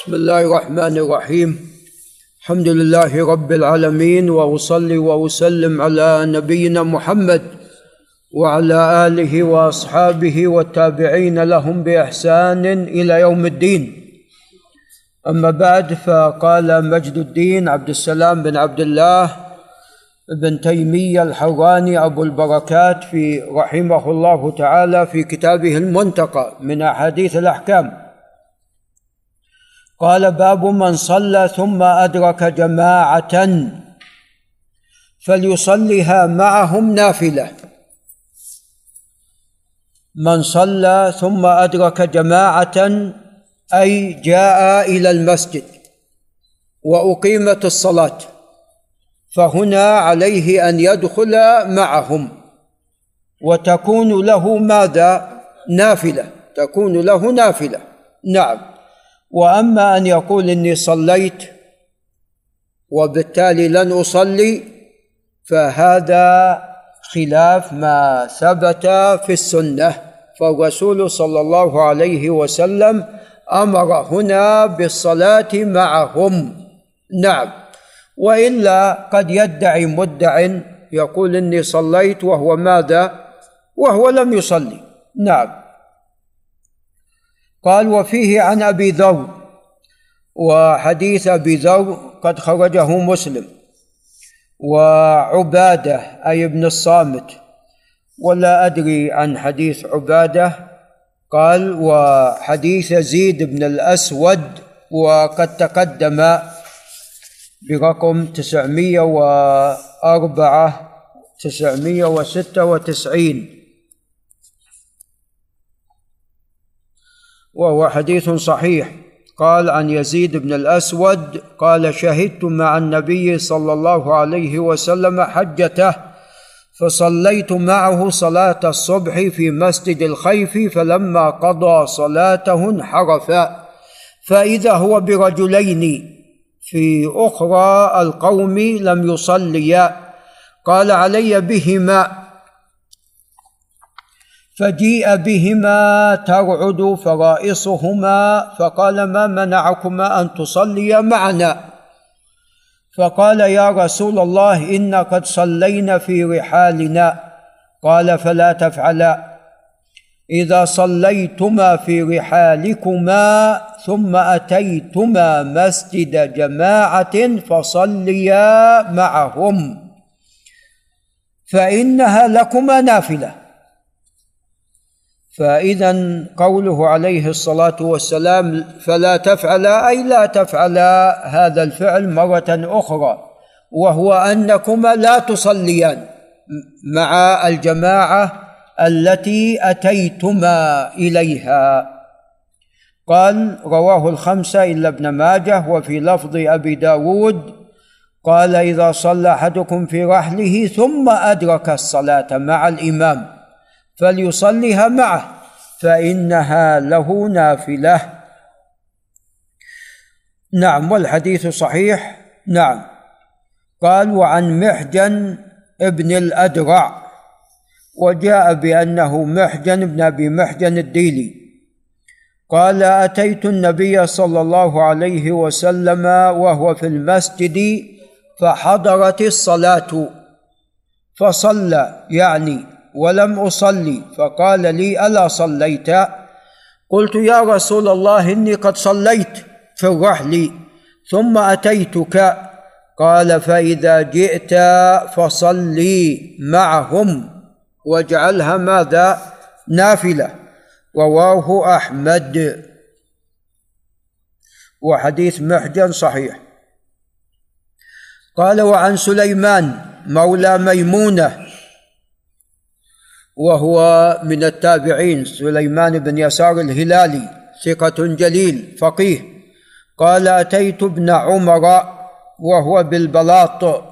بسم الله الرحمن الرحيم. الحمد لله رب العالمين وأصلي وأسلم على نبينا محمد وعلى آله وأصحابه والتابعين لهم بإحسان إلى يوم الدين. أما بعد فقال مجد الدين عبد السلام بن عبد الله بن تيمية الحراني أبو البركات في رحمه الله تعالى في كتابه المنتقى من أحاديث الأحكام. قال باب من صلى ثم أدرك جماعة فليصليها معهم نافلة. من صلى ثم أدرك جماعة أي جاء إلى المسجد وأقيمت الصلاة فهنا عليه أن يدخل معهم وتكون له ماذا؟ نافلة تكون له نافلة. نعم. وأما أن يقول إني صليت وبالتالي لن أصلي فهذا خلاف ما ثبت في السنة. فالرسول صلى الله عليه وسلم أمر هنا بالصلاة معهم. نعم. وإلا قد يدعي مدع يقول إني صليت وهو ماذا؟ وهو لم يصلي. نعم. قال وفيه عن أبي ذر وحديث أبي ذر قد خرجه مسلم وعبادة أي ابن الصامت. ولا أدري عن حديث عبادة. قال وحديث زيد بن الأسود وقد تقدم برقم 904 996 وهو حديث صحيح. قال عن يزيد بن الأسود قال شهدت مع النبي صلى الله عليه وسلم حجته فصليت معه صلاة الصبح في مسجد الخيف فلما قضى صلاته انحرف فإذا هو برجلين في أخرى القوم لم يصليا. قال علي بهما فجيء بهما ترعد فرائصهما فقال ما منعكما أن تصليا معنا؟ فقال يا رسول الله إنا قد صلينا في رحالنا. قال فلا تفعلا. إذا صليتما في رحالكما ثم أتيتما مسجد جماعة فصليا معهم. فإنها لكما نافلة. فإذا قوله عليه الصلاة والسلام فلا تفعل أي لا تفعل هذا الفعل مرة أخرى وهو أنكما لا تصليان مع الجماعة التي أتيتما إليها. قال رواه الخمسة إلا ابن ماجه وفي لفظ أبي داود قال إذا صلى أحدكم في رحله ثم أدرك الصلاة مع الإمام. فليصليها معه فإنها له نافلة. نعم والحديث صحيح. نعم. قال وعن محجن ابن الأدرع وجاء بأنه محجن بن أبي محجن الديلي. قال أتيت النبي صلى الله عليه وسلم وهو في المسجد فحضرت الصلاة فصلى يعني ولم أصلي. فقال لي ألا صليت؟ قلت يا رسول الله إني قد صليت في الرحل ثم أتيتك؟ قال فإذا جئت فصلي معهم واجعلها ماذا؟ نافلة. رواه أحمد. وحديث محجن صحيح. قال وعن سليمان مولى ميمونة وهو من التابعين سليمان بن يسار الهلالي ثقة جليل فقيه. قال أتيت ابن عمر وهو بالبلاط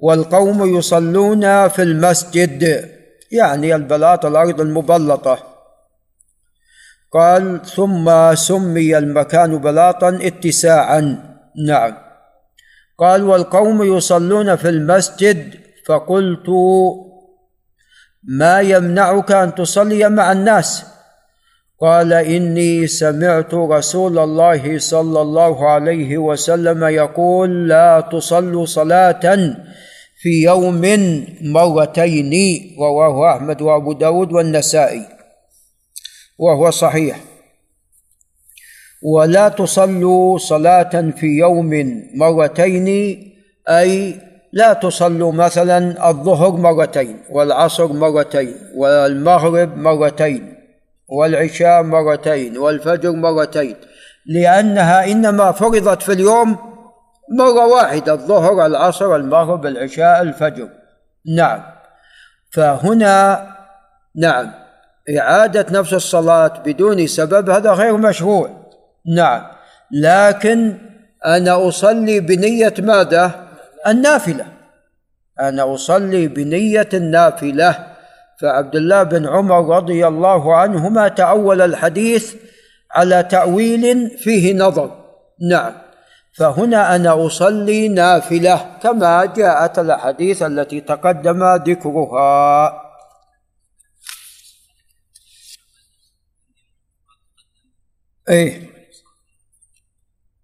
والقوم يصلون في المسجد يعني البلاط الأرض المبلطة. قال ثم سمي المكان بلاطا اتساعا. نعم. قال والقوم يصلون في المسجد فقلت ما يمنعك أن تصلي مع الناس؟ قال إني سمعت رسول الله صلى الله عليه وسلم يقول لا تصلوا صلاة في يوم مرتين رواه أحمد وأبو داود والنسائي وهو صحيح. ولا تصلوا صلاة في يوم مرتين أي لا تصلوا مثلا الظهر مرتين والعصر مرتين والمغرب مرتين والعشاء مرتين والفجر مرتين لأنها إنما فرضت في اليوم مرة واحدة الظهر العصر المغرب العشاء الفجر. نعم. فهنا نعم إعادة نفس الصلاة بدون سبب هذا غير مشروع. نعم. لكن أنا أصلي بنية ماذا؟ النافلة. أنا أصلي بنية النافلة. فعبد الله بن عمر رضي الله عنهما تأول الحديث على تأويل فيه نظر. نعم. فهنا أنا أصلي نافلة كما جاءت الأحاديث التي تقدم ذكرها. إيه.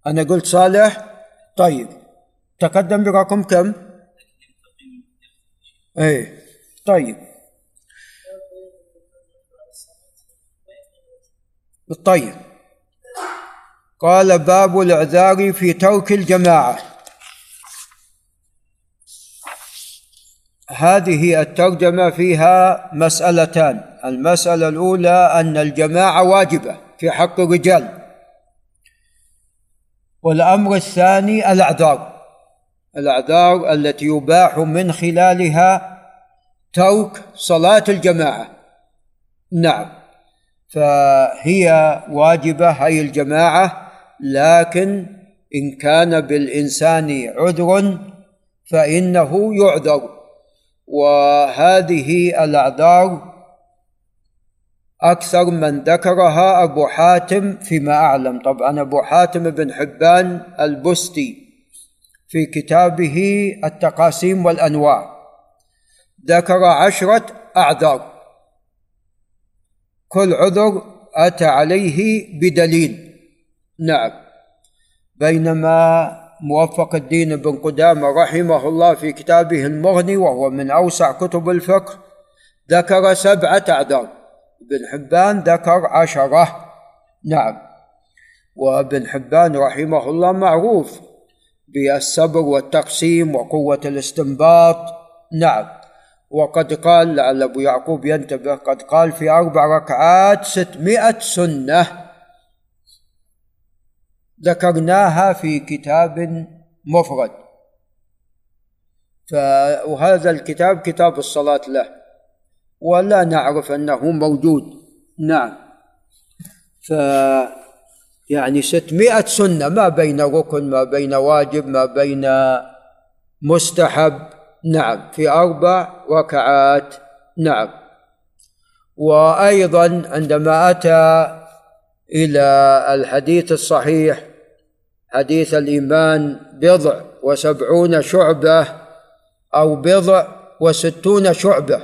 أنا قلت صالح؟ طيب. تقدم برقم كم؟ إيه. طيب. طيب. قال باب الإعذار في ترك الجماعة. هذه الترجمة فيها مسألتان. المسألة الأولى أن الجماعة واجبة في حق الرجال. والأمر الثاني الإعذار. الأعذار التي يباح من خلالها ترك صلاة الجماعة. نعم. فهي واجبة هي الجماعة لكن إن كان بالإنسان عذر فإنه يعذر. وهذه الأعذار أكثر من ذكرها أبو حاتم فيما أعلم. طبعا أبو حاتم بن حبان البستي. في كتابه التقاسيم والأنواع. ذكر عشرة أعذار. كل عذر أتى عليه بدليل. نعم. بينما موفق الدين بن قدامة رحمه الله في كتابه المغني وهو من أوسع كتب الفقه ذكر سبعة أعذار. ابن حبان ذكر عشرة. نعم. وابن حبان رحمه الله معروف بالصبر والتقسيم وقوة الاستنباط. نعم. وقد قال لعل أبو يعقوب ينتبه قد قال في أربع ركعات ستمائة سنة ذكرناها في كتاب مفرد. وهذا الكتاب كتاب الصلاة له ولا نعرف أنه موجود. نعم. ف يعني ستمائة سنة ما بين ركن ما بين واجب ما بين مستحب. نعم في أربع ركعات. نعم. وأيضا عندما أتى إلى الحديث الصحيح حديث الإيمان بضع وسبعون شعبة أو بضع وستون شعبة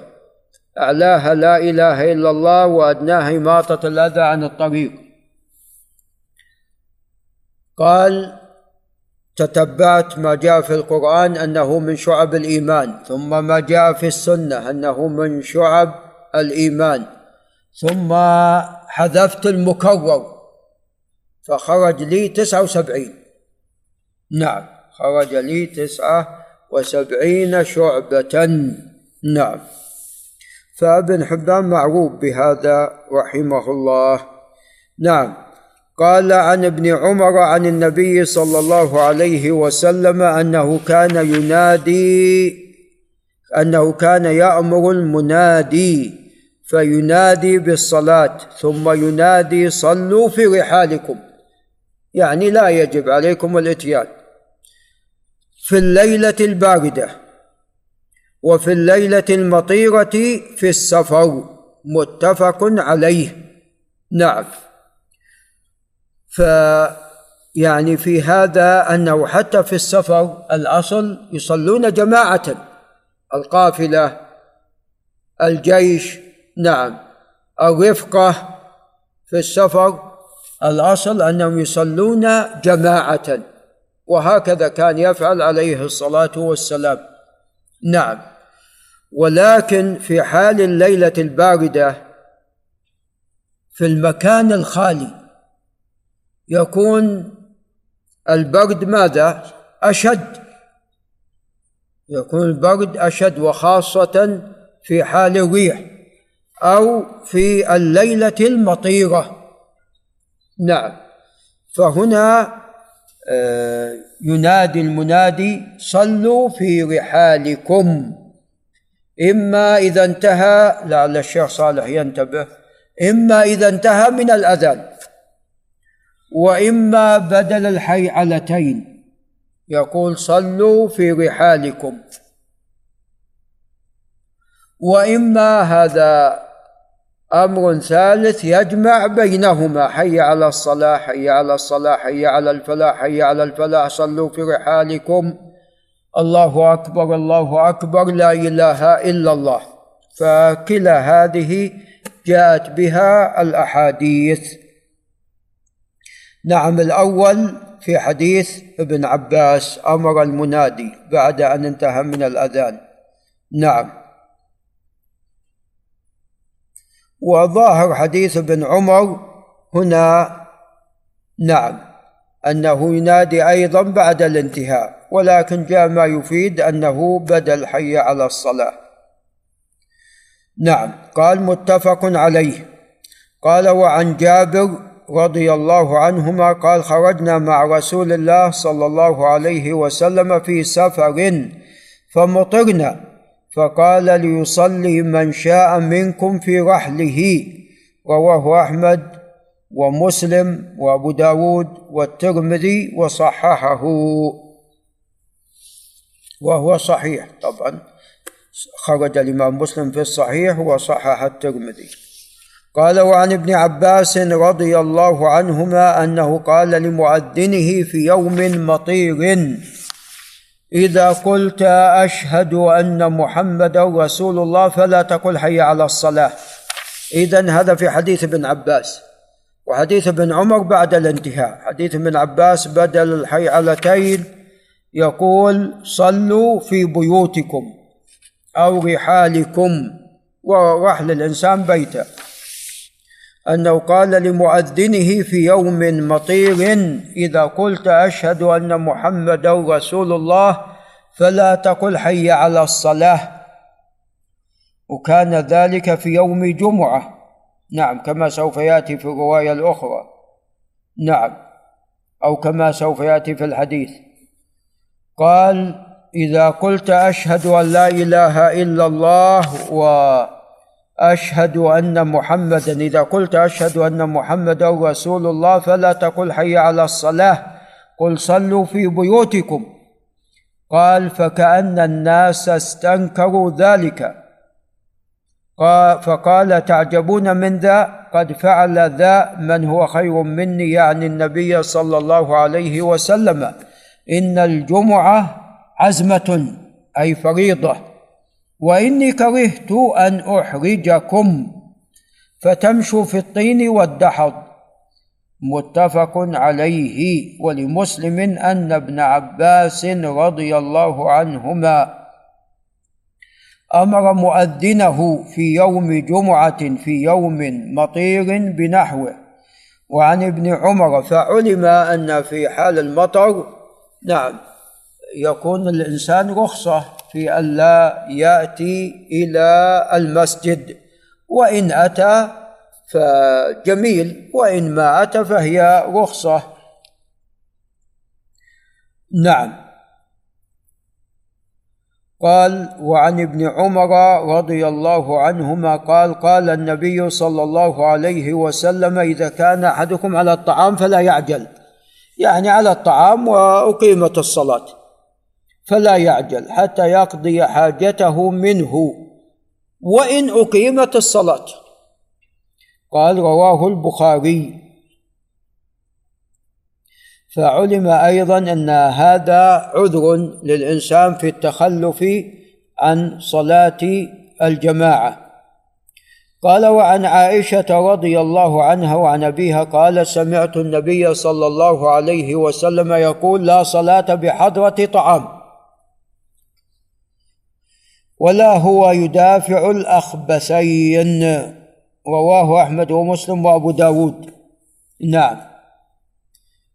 أعلاها لا إله إلا الله وأدناها إماطة الأذى عن الطريق. قال تتبعت ما جاء في القرآن أنه من شعب الإيمان ثم ما جاء في السنة أنه من شعب الإيمان ثم حذفت المكرر فخرج لي تسعة وسبعين. نعم خرج لي تسعة وسبعين شعبة. نعم. فابن حبان معروف بهذا رحمه الله. نعم. قال عن ابن عمر عن النبي صلى الله عليه وسلم أنه كان ينادي أنه كان يأمر المنادي فينادي بالصلاة ثم ينادي صلوا في رحالكم. يعني لا يجب عليكم الاتيان. في الليلة الباردة وفي الليلة المطيرة في السفر متفق عليه. نعم. ف يعني في هذا أنه حتى في السفر الأصل يصلون جماعة. القافلة الجيش نعم. الرفقة في السفر الأصل أنهم يصلون جماعة. وهكذا كان يفعل عليه الصلاة والسلام. نعم. ولكن في حال الليلة الباردة في المكان الخالي يكون البرد ماذا؟ أشد. يكون البرد أشد وخاصة في حال الريح أو في الليلة المطيرة. نعم. فهنا آه، ينادي المنادي صلوا في رحالكم. إما إذا انتهى لعل الشيخ صالح ينتبه إما إذا انتهى من الأذان. وإما بدل الحيعلتين. يقول صلوا في رحالكم. وإما هذا أمر ثالث يجمع بينهما. حي على الصلاة حي على الصلاة حي على الفلاح حي على الفلاح صلوا في رحالكم. الله أكبر الله أكبر لا إله إلا الله. فكلا هذه جاءت بها الأحاديث. نعم الأول في حديث ابن عباس أمر المنادي بعد أن انتهى من الأذان. نعم. وظاهر حديث ابن عمر هنا نعم أنه ينادي أيضا بعد الانتهاء ولكن جاء ما يفيد أنه بدل حي على الصلاة. نعم قال متفق عليه. قال وعن جابر رضي الله عنهما قال خرجنا مع رسول الله صلى الله عليه وسلم في سفر فمطرنا فقال ليصلي من شاء منكم في رحله رواه أحمد ومسلم وأبو داود والترمذي وصححه. وهو صحيح طبعا خرج الإمام مسلم في الصحيح وصحح الترمذي. قال وعن ابن عباس رضي الله عنهما أنه قال لمؤذنه في يوم مطير إذا قلت أشهد أن محمدا رسول الله فلا تقل حي على الصلاة. اذا هذا في حديث ابن عباس وحديث ابن عمر بعد الانتهاء. حديث ابن عباس بدل الحي علتين يقول صلوا في بيوتكم أو رحالكم ورحل الإنسان بيته. أنه قال لمؤذنه في يوم مطير إذا قلت أشهد أن محمدا رسول الله فلا تقل حي على الصلاة. وكان ذلك في يوم جمعة. نعم كما سوف يأتي في الرواية الأخرى. نعم أو كما سوف يأتي في الحديث. قال إذا قلت أشهد أن لا إله إلا الله و أشهد أن محمدا إذا قلت أشهد أن محمدا رسول الله فلا تقل حي على الصلاة. قل صلوا في بيوتكم. قال فكأن الناس استنكروا ذلك. فقال تعجبون من ذا؟ قد فعل ذا من هو خير مني يعني النبي صلى الله عليه وسلم. إن الجمعة عزمة أي فريضة. وإني كرهت أن أحرجكم. فتمشوا في الطين والدحض. متفق عليه. ولمسلم أن ابن عباس رضي الله عنهما أمر مؤذنه في يوم جمعة في يوم مطير بنحوه. وعن ابن عمر فعلم أن في حال المطر نعم يكون الإنسان رخصة. في أن لا يأتي إلى المسجد. وإن أتى فجميل وإن ما أتى فهي رخصة. نعم. قال وعن ابن عمر رضي الله عنهما قال قال النبي صلى الله عليه وسلم إذا كان أحدكم على الطعام فلا يعجل. يعني على الطعام وأقيمت الصلاة. فلا يعجل حتى يقضي حاجته منه. وإن أقيمت الصلاة. قال رواه البخاري. فعلم أيضا أن هذا عذر للإنسان في التخلف عن صلاة الجماعة. قال وعن عائشة رضي الله عنها وعن أبيها قال سمعت النبي صلى الله عليه وسلم يقول لا صلاة بحضرة طعام. ولا هو يدافع الأخبثين. رواه أحمد ومسلم وأبو داود. نعم.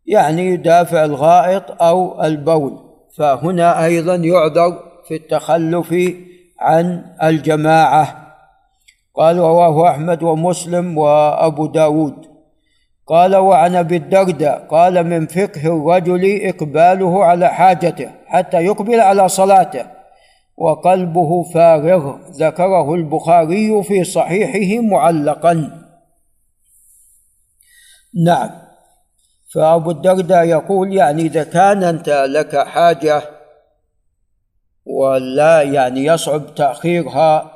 يعني يدافع الغائط أو البول. فهنا أيضا يعذر في التخلف عن الجماعة. قال رواه أحمد ومسلم وأبو داود. قال وعن أبي الدرداء. قال من فقه الرجل إقباله على حاجته حتى يقبل على صلاته. وقلبه فارغ. ذكره البخاري في صحيحه معلقا. نعم. فأبو الدرداء يقول يعني إذا كان أنت لك حاجة ولا يعني يصعب تأخيرها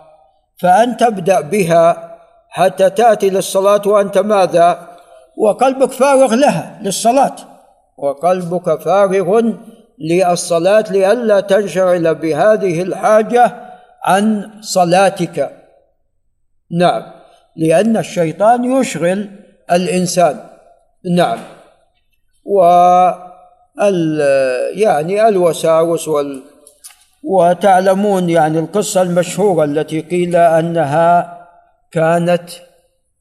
فأن تبدأ بها حتى تأتي للصلاة وأنت ماذا؟ وقلبك فارغ لها للصلاة. وقلبك فارغ للصلاة لئلا تنشغل بهذه الحاجة عن صلاتك. نعم لأن الشيطان يشغل الإنسان. نعم. و يعني الوساوس وال وتعلمون يعني القصة المشهورة التي قيل أنها كانت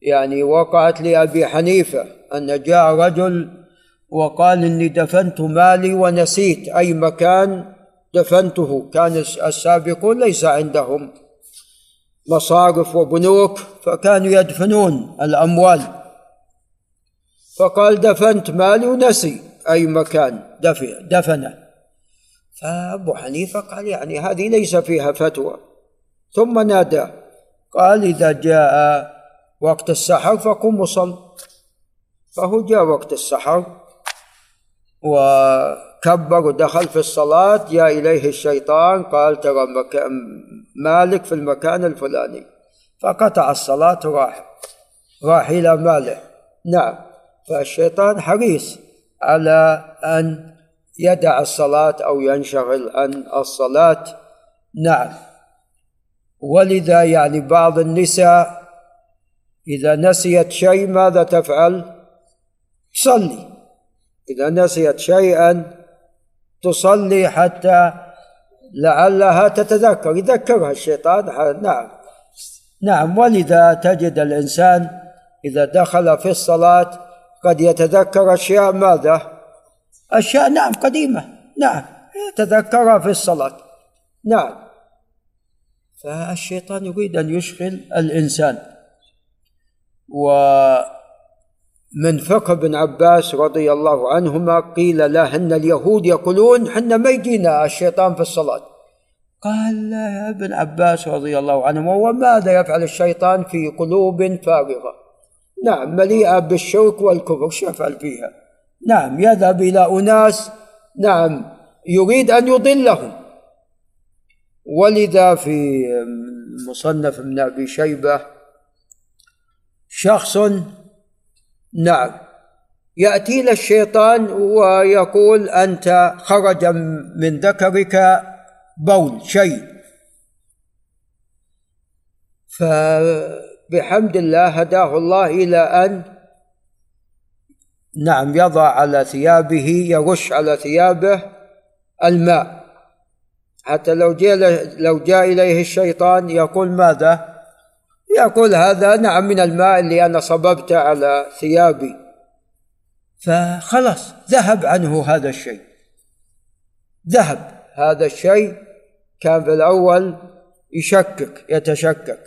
يعني وقعت لأبي حنيفة أن جاء رجل وقال إني دفنت مالي ونسيت أي مكان دفنته. كان السابقون ليس عندهم مصارف وبنوك فكانوا يدفنون الأموال. فقال دفنت مالي ونسي أي مكان دفنه. فأبو حنيفة قال يعني هذه ليس فيها فتوى. ثم نادى قال إذا جاء وقت السحر فقم وصل. فهو جاء وقت السحر وكبر ودخل في الصلاة جاء إليه الشيطان قال ترى مالك في المكان الفلاني. فقطع الصلاة وراح راح إلى ماله. نعم. فالشيطان حريص على أن يدع الصلاة أو ينشغل عن الصلاة. نعم. ولذا يعني بعض النساء إذا نسيت شيء ماذا تفعل؟ تصلي. إذا نسيت شيئا تصلي حتى لعلها تتذكر. يذكرها الشيطان. نعم. نعم. ولذا تجد الإنسان إذا دخل في الصلاة قد يتذكر أشياء ماذا؟ أشياء نعم قديمة. نعم. يتذكرها في الصلاة. نعم. فالشيطان يريد أن يشغل الإنسان. و من فقه ابن عباس رضي الله عنهما قيل له ان اليهود يقولون حنا ما يجينا الشيطان في الصلاة. قال ابن عباس رضي الله عنهما وماذا يفعل الشيطان في قلوب فارغة؟ نعم مليئة بالشوك والكفر يفعل فيها؟ نعم يذهب إلى أناس نعم يريد أن يضلهم. ولذا في مصنف ابن أبي شيبة شخص نعم. يأتي له الشيطان ويقول أنت خرج من ذكرك بول شيء. فبحمد الله هداه الله إلى أن نعم يضع على ثيابه يرش على ثيابه الماء. حتى لو جاء لو جاء إليه الشيطان يقول ماذا؟ يقول هذا نعم من الماء اللي أنا صببته على ثيابي. فخلاص ذهب عنه هذا الشيء. ذهب هذا الشيء كان في الأول يشكك يتشكك.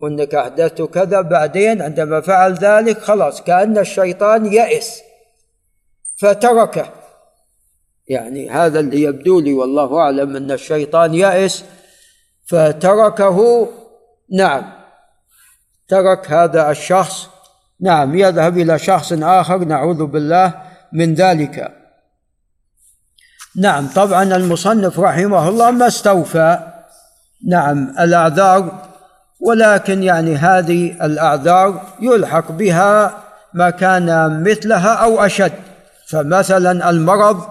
وانك أحدثت كذا بعدين عندما فعل ذلك خلاص كأن الشيطان يئس فتركه. يعني هذا اللي يبدو لي والله أعلم أن الشيطان يئس فتركه نعم. ترك هذا الشخص. نعم يذهب إلى شخص آخر نعوذ بالله من ذلك. نعم طبعا المصنف رحمه الله ما استوفى. نعم الأعذار ولكن يعني هذه الأعذار يلحق بها ما كان مثلها أو أشد. فمثلا المرض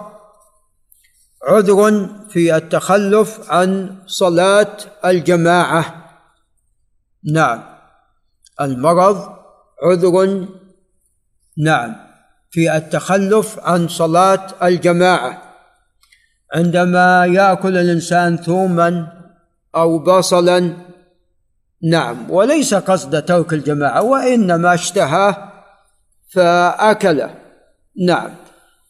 عذر في التخلف عن صلاة الجماعة. نعم. المرض عذر. نعم في التخلف عن صلاة الجماعة. عندما يأكل الإنسان ثوما أو بصلا نعم وليس قصد ترك الجماعة وإنما اشتهاه فأكله. نعم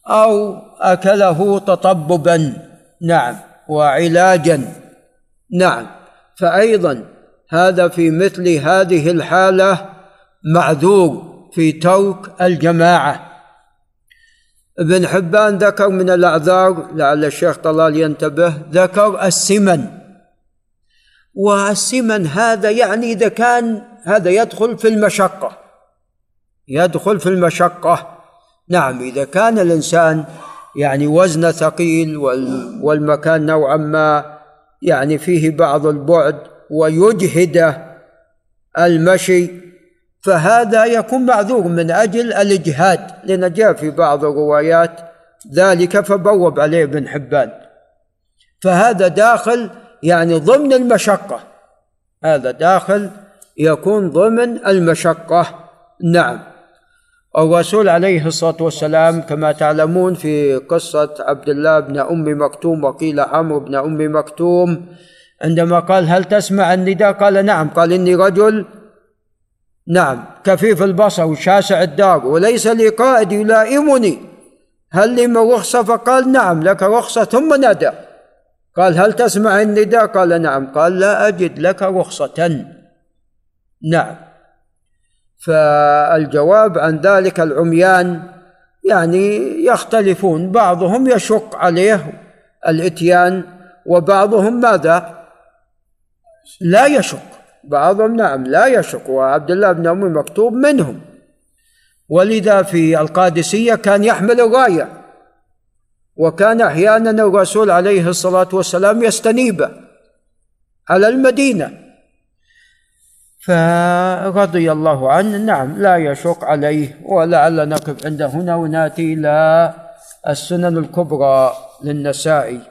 أو أكله تطببا نعم وعلاجا. نعم فأيضا هذا في مثل هذه الحالة معذور في ترك الجماعة. ابن حبان ذكر من الأعذار لعل الشيخ طلال ينتبه ذكر السمن. والسمن هذا يعني إذا كان هذا يدخل في المشقة. يدخل في المشقة. نعم إذا كان الإنسان يعني وزنه ثقيل والمكان نوعا ما يعني فيه بعض البعد ويجهد المشي فهذا يكون معذور من أجل الإجهاد لأن جاء في بعض الروايات ذلك فبوب عليه ابن حبان. فهذا داخل يعني ضمن المشقة. هذا داخل يكون ضمن المشقة. نعم. الرسول عليه الصلاة والسلام كما تعلمون في قصة عبد الله بن أم مكتوم وقيل عمرو بن أم مكتوم عندما قال هل تسمع النداء؟ قال نعم. قال إني رجل نعم كفيف البصر وشاسع الدار وليس لي قائد يلائمني. هل لي من رخصة؟ فقال نعم لك رخصة ثم نادى قال هل تسمع النداء؟ قال نعم. قال لا أجد لك رخصة. نعم. فالجواب عن ذلك العميان يعني يختلفون بعضهم يشق عليه الإتيان وبعضهم ماذا؟ لا يشق. بعضهم نعم لا يشق. وعبد الله بن أم مكتوب منهم. ولذا في القادسية كان يحمل الراية وكان أحيانا الرسول عليه الصلاة والسلام يستنيبه على المدينة. فرضي الله عنه نعم لا يشق عليه. ولعل نقف عند هنا ونأتي إلى السنن الكبرى للنسائي.